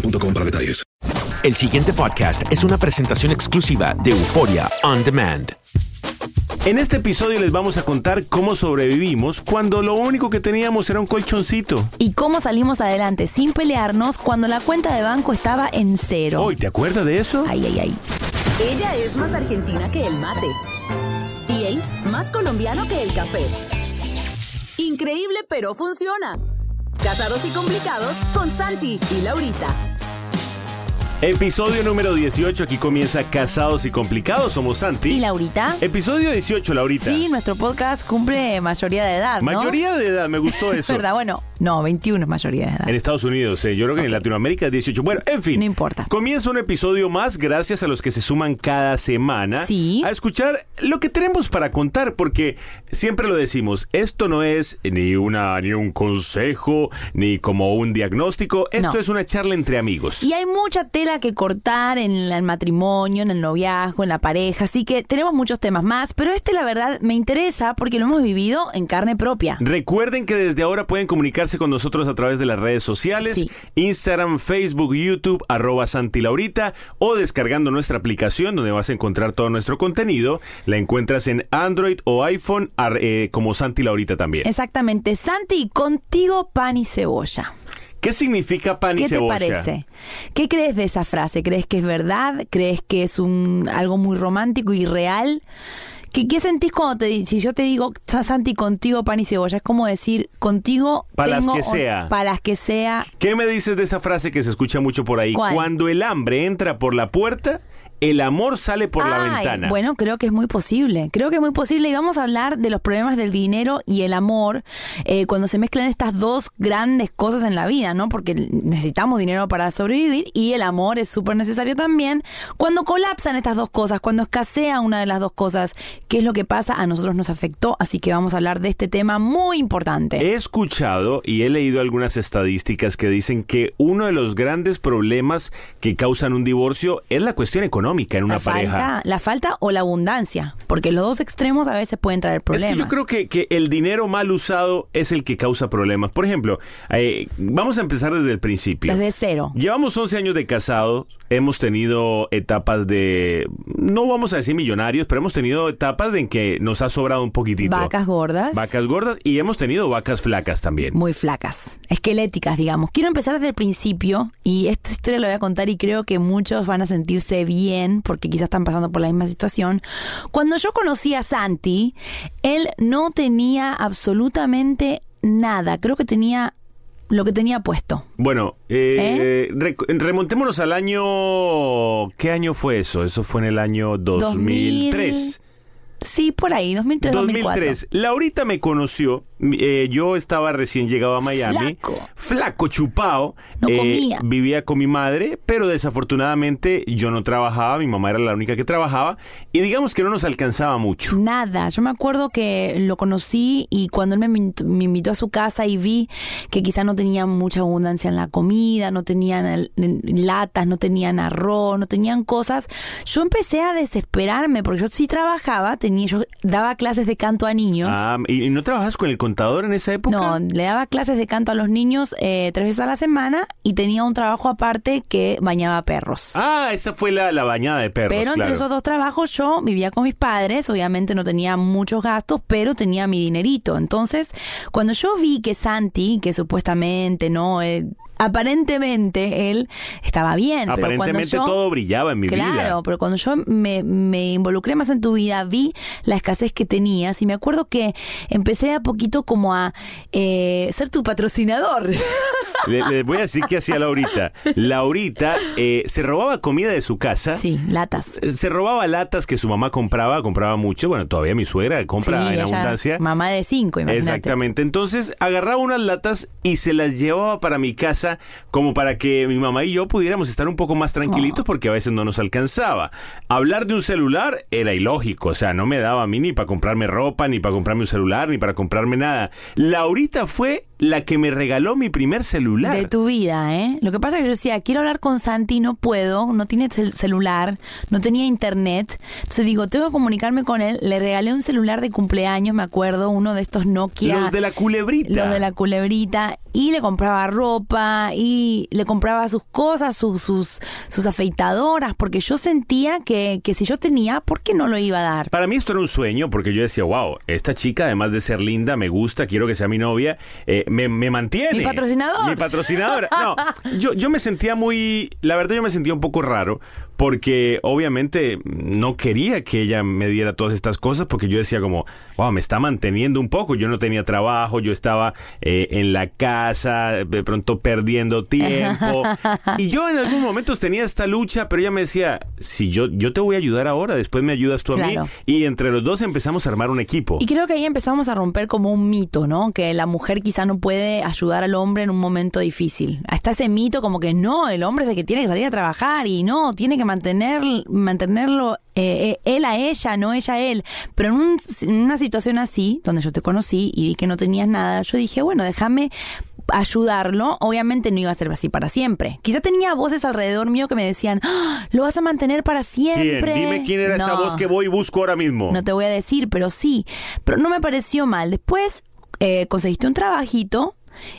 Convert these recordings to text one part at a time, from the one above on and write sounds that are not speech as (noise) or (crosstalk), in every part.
boostmobile.com para detalles. El siguiente podcast es una presentación exclusiva de Euforia On Demand. En este episodio les vamos a contar cómo sobrevivimos cuando lo único que teníamos era un colchoncito. Y cómo salimos adelante sin pelearnos cuando la cuenta de banco estaba en cero. Hoy, ¿te acuerdas de eso? Ay, ay, ay. Ella es más argentina que el mate. Y él más colombiano que el café. Increíble, pero funciona. Casados y complicados con Santi y Laurita. Episodio número 18, aquí comienza Casados y Complicados, somos Santi. ¿Y Laurita? Episodio 18, Laurita. Sí, nuestro podcast cumple mayoría de edad, ¿no? Mayoría de edad, me gustó eso. (laughs) ¿Verdad? Bueno, no, 21 es mayoría de edad. En Estados Unidos, eh, yo creo que en Latinoamérica es 18. Bueno, en fin. No importa. Comienza un episodio más gracias a los que se suman cada semana Sí. a escuchar lo que tenemos para contar, porque siempre lo decimos, esto no es ni una ni un consejo, ni como un diagnóstico, esto No. es una charla entre amigos. Y hay mucha tela que cortar en el matrimonio, en el noviazgo, en la pareja, así que tenemos muchos temas más, pero este la verdad me interesa porque lo hemos vivido en carne propia. Recuerden que desde ahora pueden comunicarse con nosotros a través de las redes sociales, Sí. Instagram, Facebook, YouTube, arroba Santi Laurita, o descargando nuestra aplicación donde vas a encontrar todo nuestro contenido. La encuentras en Android o iPhone ar- eh, como Santi Laurita también. Exactamente, Santi, contigo pan y cebolla. ¿Qué significa pan y ¿Qué te cebolla? parece? ¿Qué crees de esa frase? ¿Crees que es verdad? ¿Crees que es un algo muy romántico y real? ¿Qué, qué sentís cuando te si yo te digo "Sa- Santi contigo pan y cebolla? Es como decir contigo Pa' las que sea. pa' las que sea. ¿Qué me dices de esa frase que se escucha mucho por ahí? ¿Cuál? Cuando el hambre entra por la puerta, el amor sale por la ventana. Bueno, creo que es muy posible. Creo que es muy posible. Y vamos a hablar de los problemas del dinero y el amor eh, cuando se mezclan estas dos grandes cosas en la vida, ¿no? Porque necesitamos dinero para sobrevivir y el amor es súper necesario también. Cuando colapsan estas dos cosas, cuando escasea una de las dos cosas, ¿qué es lo que pasa? A nosotros nos afectó, así que vamos a hablar de este tema muy importante. He escuchado y he leído algunas estadísticas que dicen que uno de los grandes problemas que causan un divorcio es la cuestión económica en una la pareja. falta, la falta o la abundancia, porque los dos extremos a veces pueden traer Es problemas. que yo creo que, que el dinero mal usado es el que causa problemas. Por ejemplo, eh, vamos a empezar desde el principio. Desde cero. Llevamos 11 años de casados, hemos tenido etapas de, no vamos a decir millonarios, pero hemos tenido etapas en que nos ha sobrado un poquitito. Vacas gordas. Vacas gordas y hemos tenido vacas flacas también. muy flacas, esqueléticas, digamos. Quiero empezar desde el principio y esta historia la voy a contar y creo que muchos van a sentirse bien porque quizás están pasando por la misma situación. Cuando yo conocí a Santi, él no tenía absolutamente nada. Creo que tenía lo que tenía puesto. Bueno, eh, rec- remontémonos al año... ¿Qué año fue eso? Eso fue en el año 2003. Sí, por ahí, 2003, 2004. 2003. Laurita me conoció. Eh, yo estaba recién llegado a Miami. Flaco. Flaco, chupado. No Eh, comía. Vivía con mi madre, pero desafortunadamente yo no trabajaba. Mi mamá era la única que trabajaba. Y digamos que no nos alcanzaba mucho. Nada, yo me acuerdo que lo conocí y cuando él me, invitó- me invitó a su casa y vi que quizá no tenían mucha abundancia en la comida, no tenían latas, no tenían arroz, no tenían cosas, yo empecé a desesperarme porque yo sí trabajaba, tenía, yo daba clases de canto a niños. Ah, ¿y, y no trabajas con el contador en esa época? No, le daba clases de canto a los niños eh, tres veces a la semana y tenía un trabajo aparte que bañaba perros. Ah, esa fue la, la bañada de perros. Pero entre claro. esos dos trabajos yo vivía con mis padres, obviamente no tenía muchos gastos, pero tenía mi dinerito. Entonces, cuando yo vi que Santi, que supuestamente no, Él- aparentemente él estaba bien, pero cuando Aparentemente yo todo brillaba en mi Claro, vida. pero cuando yo me, me involucré más en tu vida, vi la escasez que tenías y me acuerdo que empecé a poquito como a eh, ser tu patrocinador. (laughs) Le, le voy a decir qué hacía Laurita. Laurita eh, se robaba comida de su casa. Sí, latas. Se robaba latas que su mamá compraba, compraba mucho. Bueno, todavía mi suegra compra Sí, en abundancia. Mamá de cinco, imagínate. Exactamente. Entonces agarraba unas latas y se las llevaba para mi casa como para que mi mamá y yo pudiéramos estar un poco más tranquilitos porque a veces no nos alcanzaba. Hablar de un celular era ilógico, o sea, no me daba a mí ni para comprarme ropa, ni para comprarme un celular, ni para comprarme nada. Laurita fue la que me regaló mi primer celular. De tu vida, ¿eh? Lo que pasa es que yo decía, quiero hablar con Santi, no puedo, no tiene cel- celular, no tenía internet. Entonces digo, tengo que comunicarme con él. Le regalé un celular de cumpleaños, me acuerdo, uno de estos Nokia. Los de la culebrita. Los de la culebrita. Y le compraba ropa y le compraba sus cosas, sus, sus, sus afeitadoras, porque yo sentía que, que si yo tenía, ¿por qué no lo iba a dar? Para mí esto era un sueño porque yo decía, wow, esta chica además de ser linda, me gusta, quiero que sea mi novia, eh, me, me mantiene. Mi patrocinador. Mi patrocinadora. No, yo, yo me sentía muy, la verdad yo me sentía un poco raro porque obviamente no quería que ella me diera todas estas cosas porque yo decía como, wow, me está manteniendo un poco, yo no tenía trabajo, yo estaba eh, en la casa, de pronto perdiendo tiempo. (laughs) y yo en algunos momentos tenía esta lucha, pero ella me decía, si yo, yo te voy a ayudar ahora, después me ayudas tú a Claro. mí. Y entre los dos empezamos a armar un equipo. Y creo que ahí empezamos a romper como un mito, ¿no? Que la mujer quizá no puede ayudar al hombre en un momento difícil. Hasta ese mito como que no, el hombre es el que tiene que salir a trabajar y no, tiene que mantener, mantenerlo eh, eh, él a ella, no ella a él. Pero en, un- en una situación así, donde yo te conocí y vi que no tenías nada, yo dije, bueno, déjame ayudarlo, obviamente no iba a ser así para siempre. Quizá tenía voces alrededor mío que me decían, "Ah, lo vas a mantener para ¿Quién? siempre. Dime quién era esa voz que voy y busco ahora mismo. No te voy a decir, pero sí. Pero no me pareció mal. Después eh, conseguiste un trabajito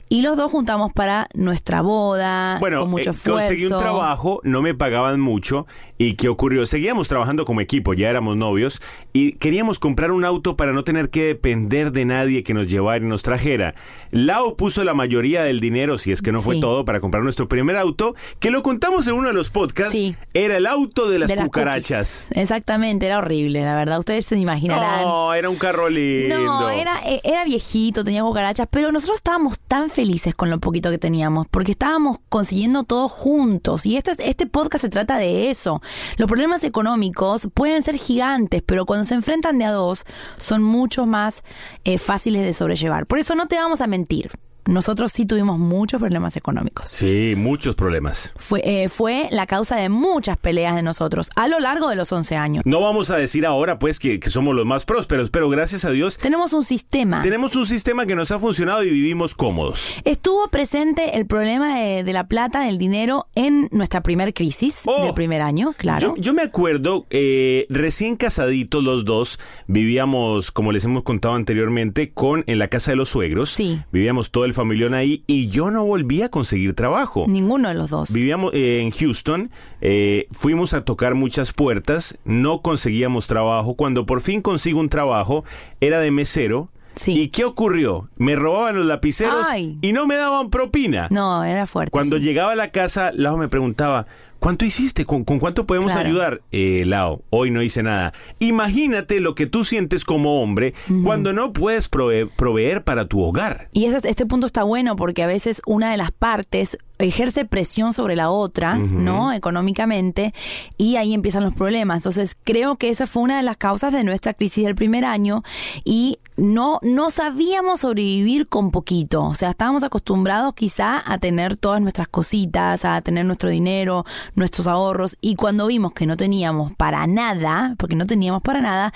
y los dos juntamos para nuestra boda. Bueno, con mucho eh, conseguí un esfuerzo. trabajo, no me pagaban mucho. ¿Y qué ocurrió? Seguíamos trabajando como equipo, ya éramos novios. Y queríamos comprar un auto para no tener que depender de nadie que nos llevara y nos trajera. Lau puso la mayoría del dinero, si es que no fue Sí. todo, para comprar nuestro primer auto, que lo contamos en uno de los podcasts. Era el auto de las De cucarachas. Exactamente, era horrible, la verdad. Ustedes se imaginarán. No, era un carro lindo. No, era, eh, era viejito, tenía cucarachas, pero nosotros estábamos tan felices con lo poquito que teníamos, porque estábamos consiguiendo todo juntos. Y este, este podcast se trata de eso. Los problemas económicos pueden ser gigantes, pero cuando se enfrentan de a dos, son mucho más eh, fáciles de sobrellevar. Por eso no te vamos a mentir. Nosotros sí tuvimos muchos problemas económicos. Sí, muchos problemas. Fue, eh, fue la causa de muchas peleas de nosotros a lo largo de los 11 años. No vamos a decir ahora, pues, que, que somos los más prósperos, pero gracias a Dios Tenemos un sistema. tenemos un sistema que nos ha funcionado y vivimos cómodos. Estuvo presente el problema de, de la plata, del dinero, en nuestra primer crisis del primer año, claro. Oh. Yo, yo me acuerdo, eh, recién casaditos los dos, vivíamos, como les hemos contado anteriormente, con en la casa de los suegros. Sí. Vivíamos todo el familión ahí y yo no volví a conseguir trabajo. Ninguno de los dos. Vivíamos eh, en Houston, eh, fuimos a tocar muchas puertas, no conseguíamos trabajo. Cuando por fin consigo un trabajo, era de mesero. ¿Y qué ocurrió? Me robaban los lapiceros Ay. y no me daban propina. No, era fuerte. Cuando sí. llegaba a la casa, Lau me preguntaba, ¿Cuánto hiciste? ¿Con, con cuánto podemos Claro. ayudar? Eh, Lao, hoy no hice nada. Imagínate lo que tú sientes como hombre cuando no puedes prove- proveer para tu hogar. Y ese- este punto está bueno porque a veces una de las partes ejerce presión sobre la otra, ¿no? Económicamente, y ahí empiezan los problemas. Entonces, creo que esa fue una de las causas de nuestra crisis del primer año y no, no sabíamos sobrevivir con poquito. O sea, estábamos acostumbrados quizá a tener todas nuestras cositas, a tener nuestro dinero, nuestros ahorros, y cuando vimos que no teníamos para nada, porque no teníamos para nada,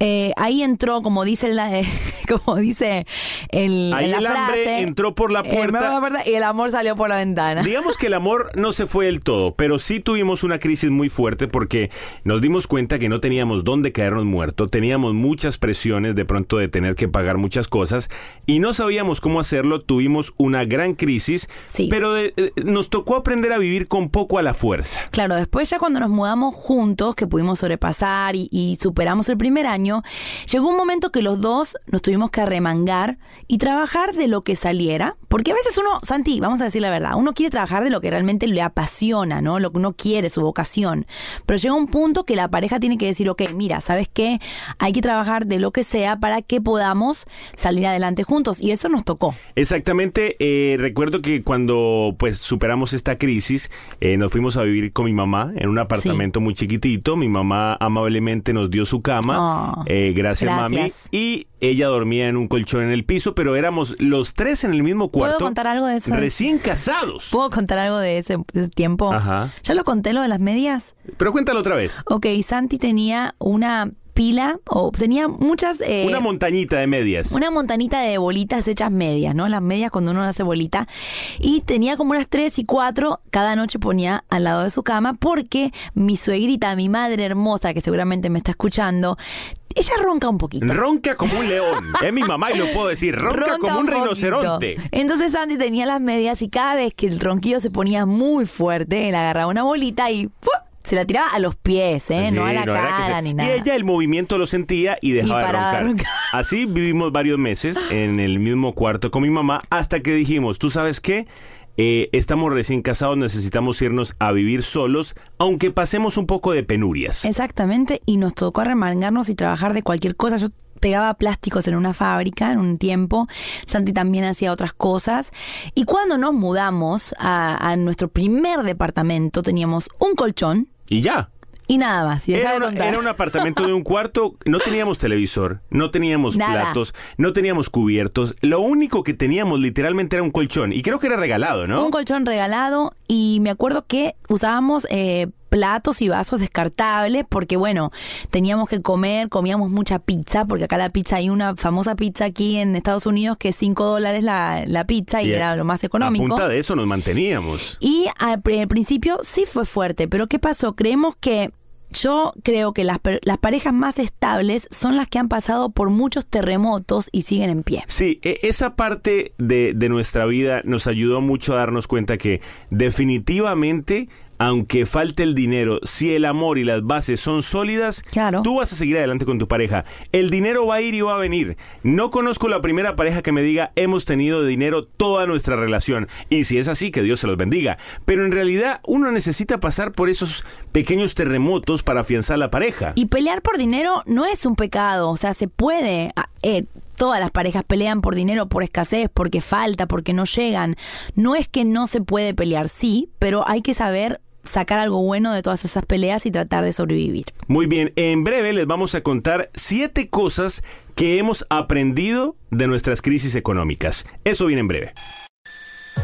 eh, ahí entró, como dice la, (laughs) como dice el, Ahí la el hambre entró por la eh, puerta. la puerta y el amor salió por la ventana. (laughs) Digamos que el amor no se fue del todo, pero sí tuvimos una crisis muy fuerte porque nos dimos cuenta que no teníamos dónde caernos muertos, teníamos muchas presiones de pronto de tener que pagar muchas cosas y no sabíamos cómo hacerlo, tuvimos una gran crisis, pero de- eh, nos tocó aprender a vivir con poco a la fuerza. Claro, después ya cuando nos mudamos juntos, que pudimos sobrepasar y, y superamos el primer año, llegó un momento que los dos nos tuvimos que arremangar y trabajar de lo que saliera, porque a veces uno, Santi, vamos a decir la verdad, uno quiere trabajar de lo que realmente le apasiona, ¿no? Lo que uno quiere, su vocación. Pero llega un punto que la pareja tiene que decir, ok, mira, ¿sabes qué? Hay que trabajar de lo que sea para que podamos salir adelante juntos. Y eso nos tocó. Exactamente, eh, recuerdo que cuando pues superamos esta crisis, eh, nos fuimos a vivir con mi mamá en un apartamento muy chiquitito. Mi mamá amablemente nos dio su cama, Oh, eh, gracias, mami, y ella dormía en un colchón en el piso, pero éramos los tres en el mismo ¿Puedo cuarto, contar algo de eso? recién casados. (laughs) ¿Puedo contar algo de ese, de ese tiempo? Ajá. ¿Ya lo conté lo de las medias? Pero cuéntalo otra vez. Ok, Santi tenía una pila, o tenía muchas... eh, Una montañita de medias. una montanita de bolitas hechas medias, ¿no? Las medias cuando uno hace bolita. Y tenía como unas tres y cuatro, cada noche ponía al lado de su cama, porque mi suegrita, mi madre hermosa, que seguramente me está escuchando, ella ronca un poquito. Ronca como un león. (laughs) Es mi mamá y lo puedo decir. Ronca, Ronca como un, poquito. rinoceronte. Entonces Santi tenía las medias y cada vez que el ronquido se ponía muy fuerte, él agarraba una bolita y ¡fu! Se la tiraba a los pies, ¿eh? no a la no cara se- ni Y nada. ella el movimiento lo sentía y dejaba Y de roncar. roncar. Así vivimos varios meses en el mismo cuarto con mi mamá hasta que dijimos, ¿tú sabes qué? Eh, estamos recién casados, necesitamos irnos a vivir solos, aunque pasemos un poco de penurias. Exactamente, y nos tocó arremangarnos y trabajar de cualquier cosa. Yo pegaba plásticos en una fábrica en un tiempo, Santi también hacía otras cosas, y cuando nos mudamos a, a nuestro primer departamento teníamos un colchón Y ya. y nada más. Y Era, una- era un apartamento de un cuarto, no teníamos televisor, no teníamos Nada. platos, no teníamos cubiertos. Lo único que teníamos literalmente era un colchón. Y creo que era regalado, ¿no? Un colchón regalado y me acuerdo que usábamos eh, platos y vasos descartables porque bueno, teníamos que comer, comíamos mucha pizza porque acá la pizza hay una famosa pizza aquí en Estados Unidos que es 5 dólares la, la pizza y, Y era lo más A económico. punta de eso nos manteníamos. Y al pri- al principio sí fue fuerte, pero ¿qué pasó? Creemos que yo creo que las, las parejas más estables son las que han pasado por muchos terremotos y siguen en pie. Sí, e- esa parte de, de nuestra vida nos ayudó mucho a darnos cuenta que definitivamente, aunque falte el dinero, si el amor y las bases son sólidas, tú vas a seguir adelante con tu pareja. El dinero va a ir y va a venir. No conozco la primera pareja que me diga hemos tenido dinero toda nuestra relación. Y si es así, que Dios se los bendiga. Pero en realidad uno necesita pasar por esos pequeños terremotos para afianzar la pareja. Y pelear por dinero no es un pecado, o sea, se puede. ah, eh, todas las parejas pelean por dinero, por escasez, porque falta, porque no llegan. No es que no se puede pelear, sí, pero hay que saber sacar algo bueno de todas esas peleas y tratar de sobrevivir. Muy bien, en breve les vamos a contar siete cosas que hemos aprendido de nuestras crisis económicas. Eso viene en breve.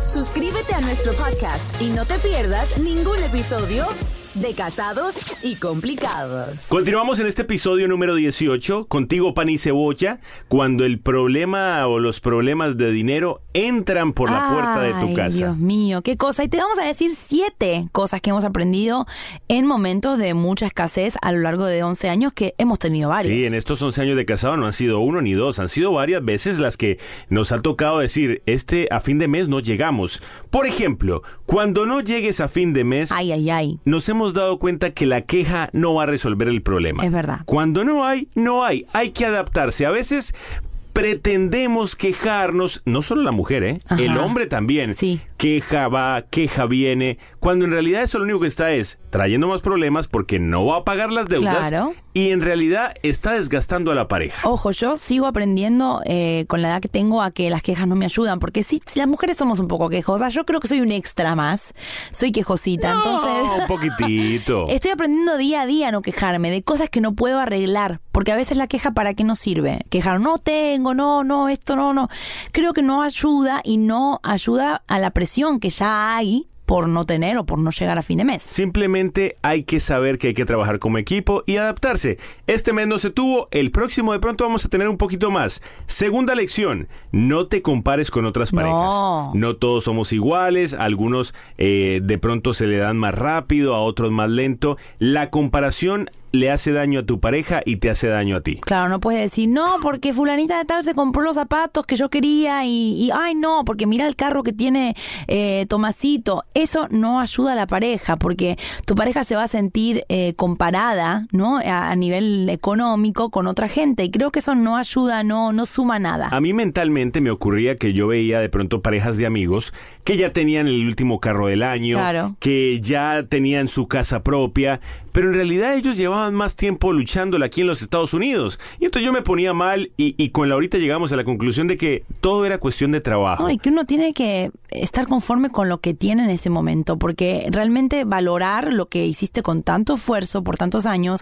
Suscríbete a nuestro podcast y no te pierdas ningún episodio de Casados y Complicados. Continuamos en este episodio número 18, contigo pan y cebolla, cuando el problema o los problemas de dinero entran por la puerta de tu Ay, casa. Dios mío, qué cosa. Y te vamos a decir siete cosas que hemos aprendido en momentos de mucha escasez a lo largo de 11 años que hemos tenido varios. Sí, en estos 11 años de casado no han sido uno ni dos, han sido varias veces las que nos ha tocado decir, este a fin de mes no llegamos. Por ejemplo, cuando no llegues a fin de mes, ay, ay, ay. nos hemos dado cuenta que la queja no va a resolver el problema. Es verdad. Cuando no hay, no hay. Hay que adaptarse. A veces pretendemos quejarnos, no solo la mujer, ¿eh? El hombre también. Sí. Queja va, queja viene, cuando en realidad eso lo único que está es trayendo más problemas porque no va a pagar las deudas Claro. y en realidad está desgastando a la pareja. Ojo, yo sigo aprendiendo eh, con la edad que tengo a que las quejas no me ayudan, porque si, si las mujeres somos un poco quejosas, yo creo que soy un extra más, soy quejosita, entonces... No, un (laughs) poquitito. Estoy aprendiendo día a día a no quejarme de cosas que no puedo arreglar, porque a veces la queja para qué no sirve. Quejar, no tengo, no, no, esto no, no. Creo que no ayuda y no ayuda a la presión que ya hay por no tener o por no llegar a fin de mes. Simplemente hay que saber que hay que trabajar como equipo y adaptarse. Este mes no se tuvo, el próximo de pronto vamos a tener un poquito más. Segunda lección, no te compares con otras parejas. No todos somos iguales, algunos eh, de pronto se le dan más rápido, a otros más lento. La comparación le hace daño a tu pareja y te hace daño a ti. Claro, no puedes decir, no, porque fulanita de tal se compró los zapatos que yo quería y, y, ay, no, porque mira el carro que tiene eh, Tomasito. Eso no ayuda a la pareja, porque tu pareja se va a sentir eh, comparada, ¿no? A, a nivel económico con otra gente. Y creo que eso no ayuda, no, no suma nada. A mí mentalmente me ocurría que yo veía de pronto parejas de amigos que ya tenían el último carro del año, Claro. que ya tenían su casa propia, pero en realidad ellos llevaban más tiempo luchándola aquí en los Estados Unidos. Y entonces yo me ponía mal y, y con Laurita llegamos a la conclusión de que todo era cuestión de trabajo. No, y que uno tiene que estar conforme con lo que tiene en ese momento, porque realmente valorar lo que hiciste con tanto esfuerzo por tantos años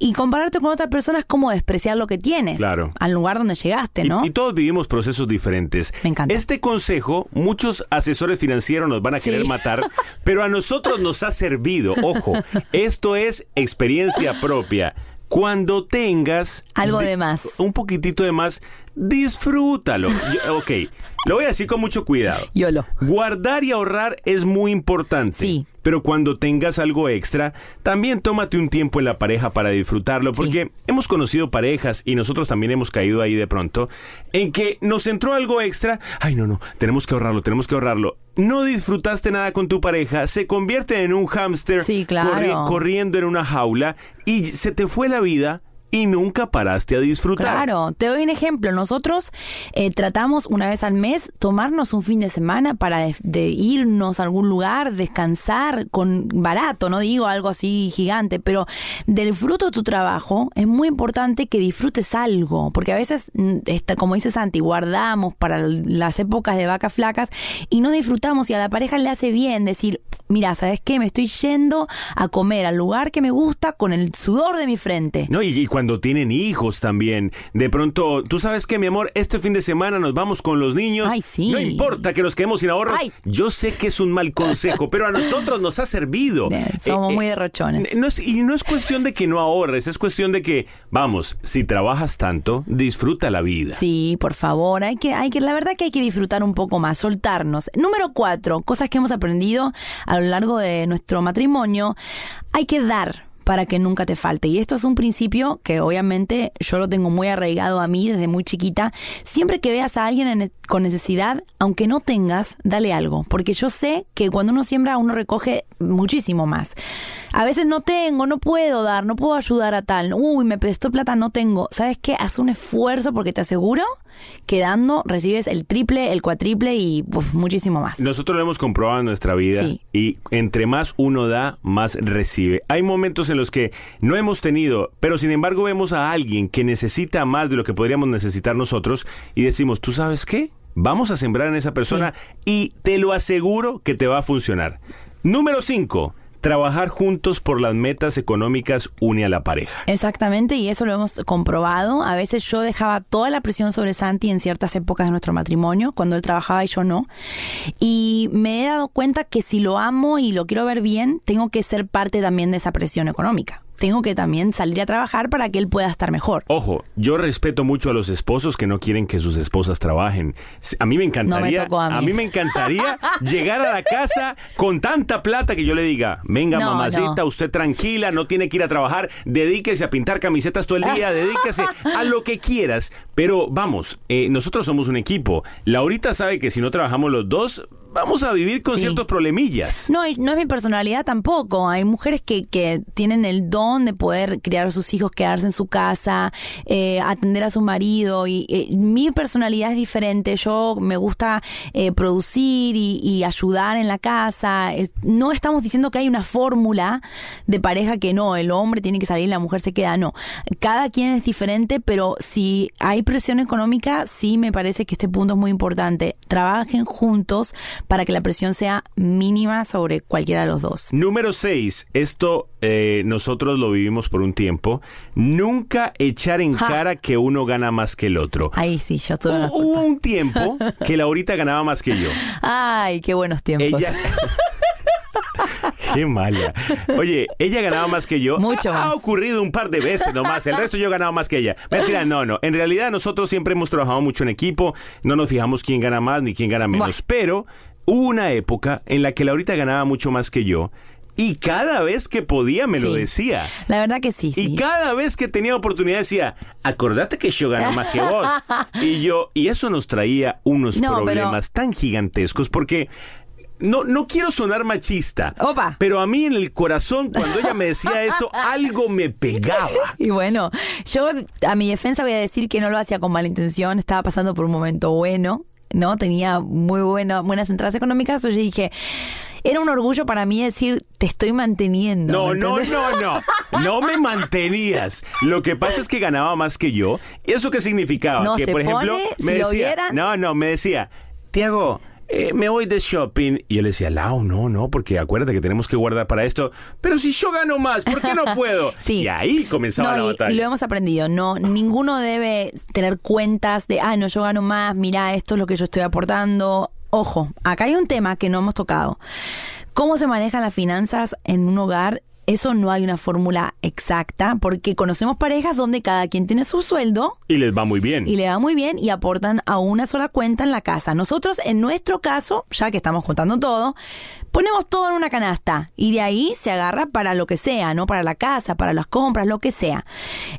y compararte con otra persona es como despreciar lo que tienes Claro. al lugar donde llegaste, ¿no? Y, todos vivimos procesos diferentes. Me encanta. Este consejo, muchos asesores financieros nos van a Sí. querer matar, pero a nosotros nos ha servido. Ojo, (laughs) esto es experiencia (laughs) propia. Cuando tengas Algo de más. un poquitito de más, disfrútalo. Yo- (laughs) ok, lo voy a decir con mucho cuidado. Yolo. Guardar y ahorrar es muy importante. Sí. Pero cuando tengas algo extra, también tómate un tiempo en la pareja para disfrutarlo, porque hemos conocido parejas y nosotros también hemos caído ahí de pronto, en que nos entró algo extra, ay no, no, tenemos que ahorrarlo, tenemos que ahorrarlo. No disfrutaste nada con tu pareja, se convierte en un hámster Sí, claro. corriendo en una jaula y se te fue la vida y nunca paraste a disfrutar. Claro, te doy un ejemplo. Nosotros eh, tratamos una vez al mes tomarnos un fin de semana para de, de irnos a algún lugar, descansar con barato, no digo algo así gigante, pero del fruto de tu trabajo es muy importante que disfrutes algo, porque a veces, mm, está, como dice Santi, guardamos para las épocas de vacas flacas y no disfrutamos y a la pareja le hace bien decir, mira, ¿sabes qué? Me estoy yendo a comer al lugar que me gusta con el sudor de mi frente. No, y, y cuando tienen hijos también. De pronto, tú sabes que, mi amor, este fin de semana nos vamos con los niños. Ay, sí. No importa que nos quedemos sin ahorros. Ay. Yo sé que es un mal (laughs) consejo, pero a nosotros nos ha servido. Eh, somos muy derrochones. no es- y no es cuestión de que no ahorres, es cuestión de que, vamos, si trabajas tanto, disfruta la vida. Sí, por favor, hay que, hay que, la verdad que hay que disfrutar un poco más, soltarnos. Número cuatro, cosas que hemos aprendido a lo largo de nuestro matrimonio, hay que dar para que nunca te falte. Y esto es un principio que obviamente yo lo tengo muy arraigado a mí desde muy chiquita. Siempre que veas a alguien en- con necesidad, aunque no tengas, dale algo. Porque yo sé que cuando uno siembra, uno recoge muchísimo más. A veces no tengo, no puedo dar, no puedo ayudar a tal. Uy, me prestó plata, no tengo. ¿Sabes qué? Haz un esfuerzo porque te aseguro que dando recibes el triple, el cuatriple y muchísimo más. Nosotros lo hemos comprobado en nuestra vida Sí. y entre más uno da, más recibe. Hay momentos en los que no hemos tenido, pero sin embargo vemos a alguien que necesita más de lo que podríamos necesitar nosotros y decimos, ¿tú sabes qué? Vamos a sembrar en esa persona y te lo aseguro que te va a funcionar. Número 5. Trabajar juntos por las metas económicas une a la pareja. Exactamente, y eso lo hemos comprobado. A veces yo dejaba toda la presión sobre Santi en ciertas épocas de nuestro matrimonio, cuando él trabajaba y yo no. Y me he dado cuenta que si lo amo y lo quiero ver bien, tengo que ser parte también de esa presión económica. Tengo que también salir a trabajar para que él pueda estar mejor. Ojo, yo respeto mucho a los esposos que no quieren que sus esposas trabajen. A mí me encantaría, a mí. me encantaría (laughs) llegar a la casa con tanta plata que yo le diga, venga No, mamacita, no. usted tranquila, no tiene que ir a trabajar, dedíquese a pintar camisetas todo el día, (laughs) dedíquese a lo que quieras. Pero vamos, eh, nosotros somos un equipo. Laurita sabe que si no trabajamos los dos, vamos a vivir con ciertos problemillas. No, no es mi personalidad tampoco. Hay mujeres que, que tienen el don de poder criar a sus hijos, quedarse en su casa, eh, atender a su marido. Y eh, mi personalidad es diferente. Yo me gusta eh, producir y, y ayudar en la casa. No estamos diciendo que hay una fórmula de pareja que no, el hombre tiene que salir y la mujer se queda. No. Cada quien es diferente, pero si hay presión económica, sí me parece que este punto es muy importante. Trabajen juntos para que la presión sea mínima sobre cualquiera de los dos. Número 6. Esto eh, nosotros lo vivimos por un tiempo. Nunca echar en Ja. cara que uno gana más que el otro. Ahí sí, yo estuve Hubo un tiempo (laughs) que Laurita ganaba más que yo. Ay, qué buenos tiempos. Ella. (laughs) Qué mala. Oye, ella ganaba más que yo. Mucho ha, más. ha ocurrido un par de veces nomás. El resto yo ganaba más que ella. Mentira, no, no. En realidad nosotros siempre hemos trabajado mucho en equipo. No nos fijamos quién gana más ni quién gana menos. Pero hubo una época en la que Laurita ganaba mucho más que yo. Y cada vez que podía me lo decía. La verdad que sí, sí. Y cada vez que tenía oportunidad decía, acordate que yo gano más que vos. (laughs) y yo, y eso nos traía unos No, pero- problemas tan gigantescos porque no, no quiero sonar machista. Opa. Pero a mí en el corazón, cuando ella me decía (laughs) eso, algo me pegaba. Y bueno, yo a mi defensa voy a decir que no lo hacía con mala intención, estaba pasando por un momento bueno, ¿no? Tenía muy buena, buenas entradas económicas, yo dije, era un orgullo para mí decir, te estoy manteniendo. No, ¿me no, no, no. No me mantenías. Lo que pasa es que ganaba más que yo. ¿Eso qué significaba? No, que, se por ejemplo, pone, me si lo decía, no, no, me decía, Tiago, eh, me voy de shopping. Y yo le decía, Lau, no, no, porque acuérdate que tenemos que guardar para esto. Pero si yo gano más, ¿por qué no puedo? (laughs) Sí. Y ahí comenzaba No, la y- batalla. Y, lo hemos aprendido. No, ninguno debe tener cuentas de, ah, no, yo gano más, mira, esto es lo que yo estoy aportando. Ojo, acá hay un tema que no hemos tocado. ¿Cómo se manejan las finanzas en un hogar? Eso no hay una fórmula exacta, porque conocemos parejas donde cada quien tiene su sueldo Y les va muy bien. y le va muy bien y aportan a una sola cuenta en la casa. Nosotros, en nuestro caso, ya que estamos contando todo, ponemos todo en una canasta y de ahí se agarra para lo que sea, ¿no? Para la casa, para las compras, lo que sea.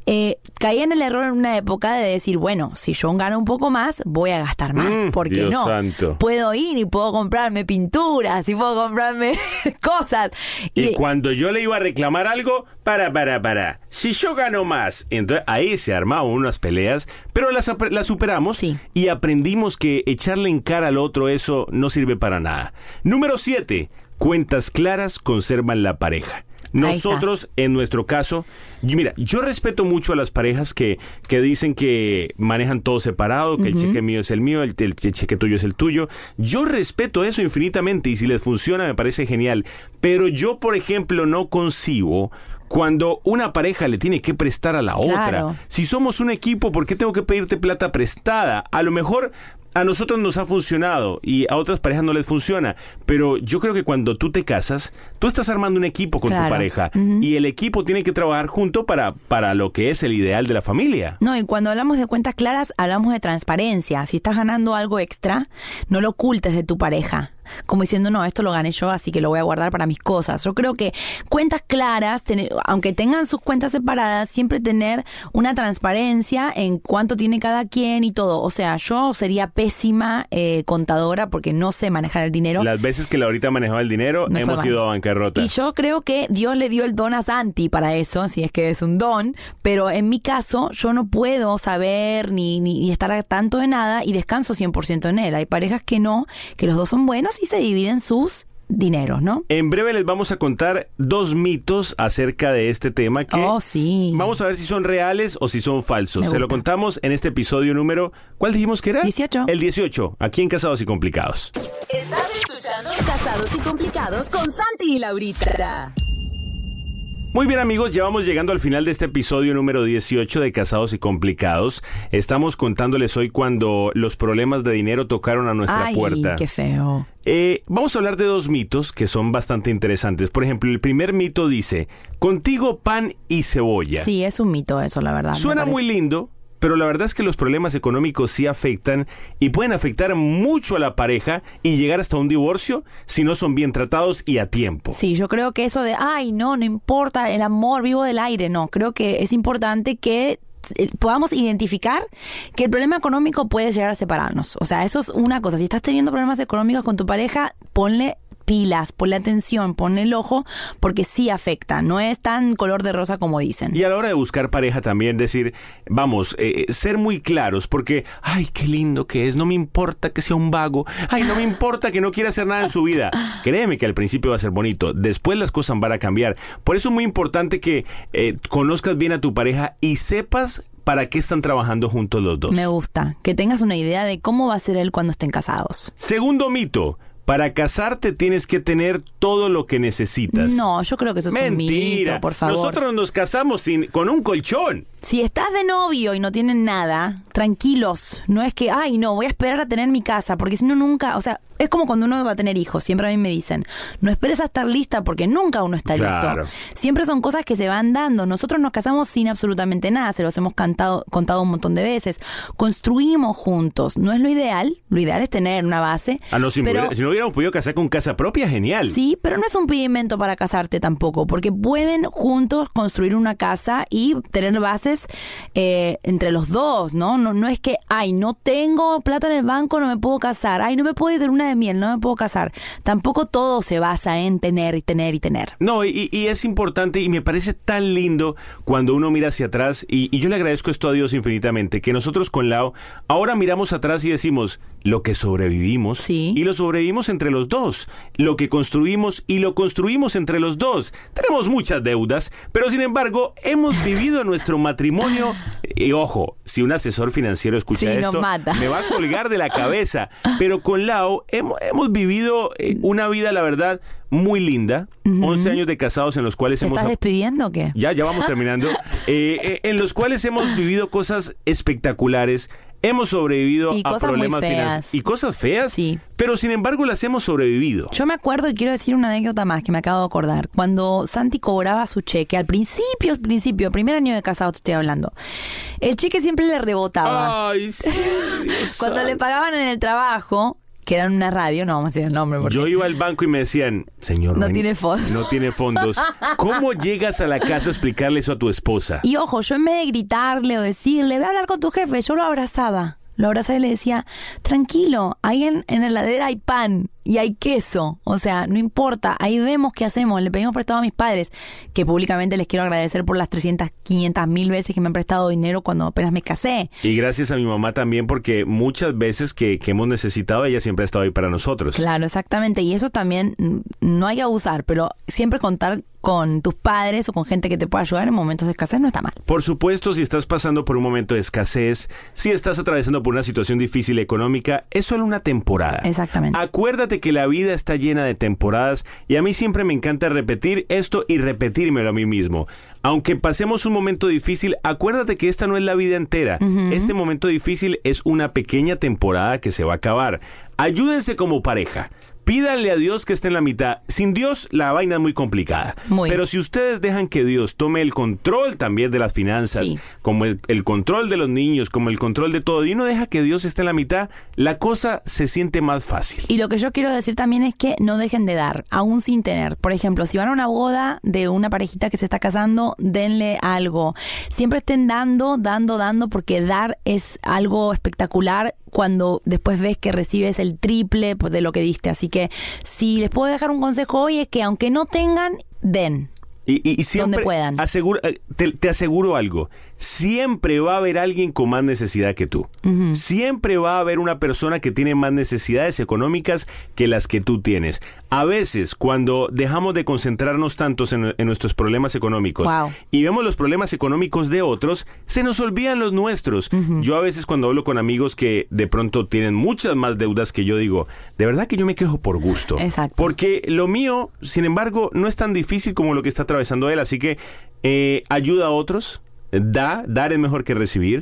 Eh, caí en el error en una época de decir, bueno, si yo gano un poco más, voy a gastar más. Mm, porque Dios no? santo. Puedo ir y puedo comprarme pinturas y puedo comprarme (laughs) cosas. Y cuando yo le iba a reclamar algo, para, para, para. Si yo gano más, entonces ahí se armaban unas peleas, pero las, las superamos Sí. y aprendimos que echarle en cara al otro eso no sirve para nada. Número 7. Cuentas claras conservan la pareja. Nosotros, en nuestro caso, mira, yo respeto mucho a las parejas que, que dicen que manejan todo separado, que el cheque mío es el mío, el, el cheque tuyo es el tuyo. Yo respeto eso infinitamente y si les funciona me parece genial. Pero yo, por ejemplo, no concibo cuando una pareja le tiene que prestar a la Claro. otra. Si somos un equipo, ¿por qué tengo que pedirte plata prestada? A lo mejor a nosotros nos ha funcionado y a otras parejas no les funciona, pero yo creo que cuando tú te casas, tú estás armando un equipo con tu pareja y el equipo tiene que trabajar junto para, para lo que es el ideal de la familia. No, y cuando hablamos de cuentas claras, hablamos de transparencia. Si estás ganando algo extra, no lo ocultes de tu pareja. Como diciendo, no, esto lo gané yo, así que lo voy a guardar para mis cosas. Yo creo que cuentas claras, tener- aunque tengan sus cuentas separadas, siempre tener una transparencia en cuánto tiene cada quien y todo. O sea, yo sería pésima eh, contadora porque no sé manejar el dinero. Las veces que Laurita manejaba el dinero, hemos ido a bancarrota. Y yo creo que Dios le dio el don a Santi para eso, si es que es un don, pero en mi caso yo no puedo saber ni, ni, ni estar tanto de nada y descanso 100% en él. Hay parejas que no, que los dos son buenos y se dividen sus dineros, ¿no? En breve les vamos a contar dos mitos acerca de este tema que Oh, sí. vamos a ver si son reales o si son falsos. Se lo contamos en este episodio número, ¿cuál dijimos que era? 18. El 18, aquí en Casados y Complicados. Estás escuchando Casados y Complicados con Santi y Laurita. Muy bien amigos, ya vamos llegando al final de este episodio número 18 de Casados y Complicados. Estamos contándoles hoy cuando los problemas de dinero tocaron a nuestra Ay, puerta. qué feo. Eh, vamos a hablar de dos mitos que son bastante interesantes. Por ejemplo, el primer mito dice, contigo pan y cebolla. Sí, es un mito eso, la verdad. Suena muy lindo, pero la verdad es que los problemas económicos sí afectan y pueden afectar mucho a la pareja y llegar hasta un divorcio si no son bien tratados y a tiempo. Sí, yo creo que eso de, ay, no, no importa, el amor vivo del aire, no, creo que es importante que eh, podamos identificar que el problema económico puede llegar a separarnos. O sea, eso es una cosa. Si estás teniendo problemas económicos con tu pareja, ponle pilas, ponle atención, ponle el ojo, porque sí afecta, no es tan color de rosa como dicen. Y a la hora de buscar pareja también decir, vamos, eh, ser muy claros, porque, ay, qué lindo que es, no me importa que sea un vago, ay, no me importa que no quiera hacer nada en su vida. (laughs) Créeme que al principio va a ser bonito, después las cosas van a cambiar. Por eso es muy importante que eh, conozcas bien a tu pareja y sepas para qué están trabajando juntos los dos. Me gusta, que tengas una idea de cómo va a ser él cuando estén casados. Segundo mito, para casarte tienes que tener todo lo que necesitas. No, yo creo que eso es un mito, por favor. Nosotros nos casamos sin, con un colchón. Si estás de novio y no tienen nada, tranquilos. No es que, ay, no, voy a esperar a tener mi casa, porque si no, nunca, o sea, es como cuando uno va a tener hijos. Siempre a mí me dicen, no esperes a estar lista porque nunca uno está listo. Siempre son cosas que se van dando. Nosotros nos casamos sin absolutamente nada. Se los hemos cantado, contado un montón de veces. Construimos juntos. No es lo ideal. Lo ideal es tener una base. Ah, no, si, pero, si no hubiéramos podido casar con casa propia, genial. Sí, pero no es un pedimento para casarte tampoco. Porque pueden juntos construir una casa y tener bases eh, entre los dos, ¿no? ¿no? No es que, ay, no tengo plata en el banco, no me puedo casar. Ay, no me puedo ir de una miel, no me puedo casar. Tampoco todo se basa en tener y tener y tener. No, y, es importante y me parece tan lindo cuando uno mira hacia atrás y, yo le agradezco esto a Dios infinitamente, que nosotros con Lao ahora miramos atrás y decimos lo que sobrevivimos y lo sobrevivimos entre los dos, lo que construimos y lo construimos entre los dos. Tenemos muchas deudas, pero sin embargo hemos vivido nuestro matrimonio y ojo, si un asesor financiero escucha esto, me va a colgar de la cabeza, pero con Lao hemos, vivido eh, una vida, la verdad, muy linda. 11 años de casados en los cuales ¿Te hemos... ¿Estás despidiendo o qué? Ya, ya vamos (laughs) terminando. Eh, eh, en los cuales hemos vivido cosas espectaculares. Hemos sobrevivido a problemas financieros. Y cosas feas. Sí. Pero sin embargo las hemos sobrevivido. Yo me acuerdo y quiero decir una anécdota más que me acabo de acordar. Cuando Santi cobraba su cheque, al principio, al principio, primer año de casado te estoy hablando, el cheque siempre le rebotaba. Ay, sí. (laughs) Cuando le pagaban en el trabajo, que era una radio, no vamos a decir el nombre. Yo iba al banco y me decían, señor, no, tiene fondos. No tiene fondos. ¿Cómo llegas a la casa a explicarle eso a tu esposa? Y ojo, yo en vez de gritarle o decirle, ve a hablar con tu jefe, yo lo abrazaba. Lo abrazaba y le decía, tranquilo, ahí en, en la heladera hay pan y hay queso. O sea, no importa, ahí vemos qué hacemos. Le pedimos prestado a mis padres, que públicamente les quiero agradecer por las 300, 500 mil veces que me han prestado dinero cuando apenas me casé. Y gracias a mi mamá también, porque muchas veces que, que hemos necesitado, ella siempre ha estado ahí para nosotros. Claro, exactamente. Y eso también mm, no hay que abusar, pero siempre contar con tus padres o con gente que te pueda ayudar en momentos de escasez no está mal. Por supuesto, si estás pasando por un momento de escasez, si estás atravesando por una situación difícil económica, es solo una temporada. Exactamente. Acuérdate que la vida está llena de temporadas y a mí siempre me encanta repetir esto y repetírmelo a mí mismo. Aunque pasemos un momento difícil, acuérdate que esta no es la vida entera. Este momento difícil es una pequeña temporada que se va a acabar. Ayúdense como pareja. Pídanle a Dios que esté en la mitad. Sin Dios la vaina es muy complicada. Pero si ustedes dejan que Dios tome el control también de las finanzas, como el, control de los niños, como el control de todo, y uno deja que Dios esté en la mitad, la cosa se siente más fácil. Y lo que yo quiero decir también es que no dejen de dar, aún sin tener. Por ejemplo, si van a una boda de una parejita que se está casando, denle algo. Siempre estén dando, dando, dando, porque dar es algo espectacular cuando después ves que recibes el triple de lo que diste. Así que si les puedo dejar un consejo hoy es que aunque no tengan, den. Y, siempre puedan. Eh, te, aseguro algo, siempre va a haber alguien con más necesidad que tú. Siempre va a haber una persona que tiene más necesidades económicas que las que tú tienes. A veces, cuando dejamos de concentrarnos tantos en, nuestros problemas económicos y vemos los problemas económicos de otros, se nos olvidan los nuestros. Yo a veces cuando hablo con amigos que de pronto tienen muchas más deudas que yo digo, de verdad que yo me quejo por gusto. Exacto. Porque lo mío, sin embargo, no es tan difícil como lo que está atravesando él, así que eh, ayuda a otros, da, dar es mejor que recibir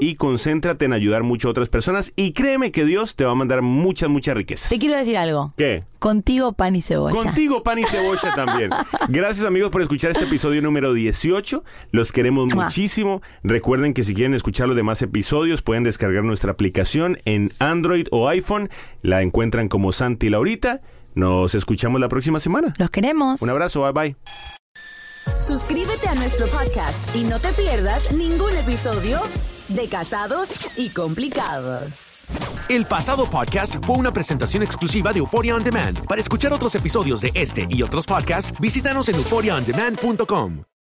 y concéntrate en ayudar mucho a otras personas y créeme que Dios te va a mandar muchas, muchas riquezas. Te quiero decir algo. ¿Qué? Contigo pan y cebolla. Contigo pan y cebolla (laughs) también. Gracias amigos por escuchar este episodio número 18. Los queremos muchísimo. Recuerden que si quieren escuchar los demás episodios pueden descargar nuestra aplicación en Android o iPhone. La encuentran como Santi Laurita. Nos escuchamos la próxima semana. Los queremos. Un abrazo, bye bye. Suscríbete a nuestro podcast y no te pierdas ningún episodio de Casados y Complicados. El pasado podcast fue una presentación exclusiva de Euphoria On Demand. Para escuchar otros episodios de este y otros podcasts, visítanos en euphoriaondemand.com.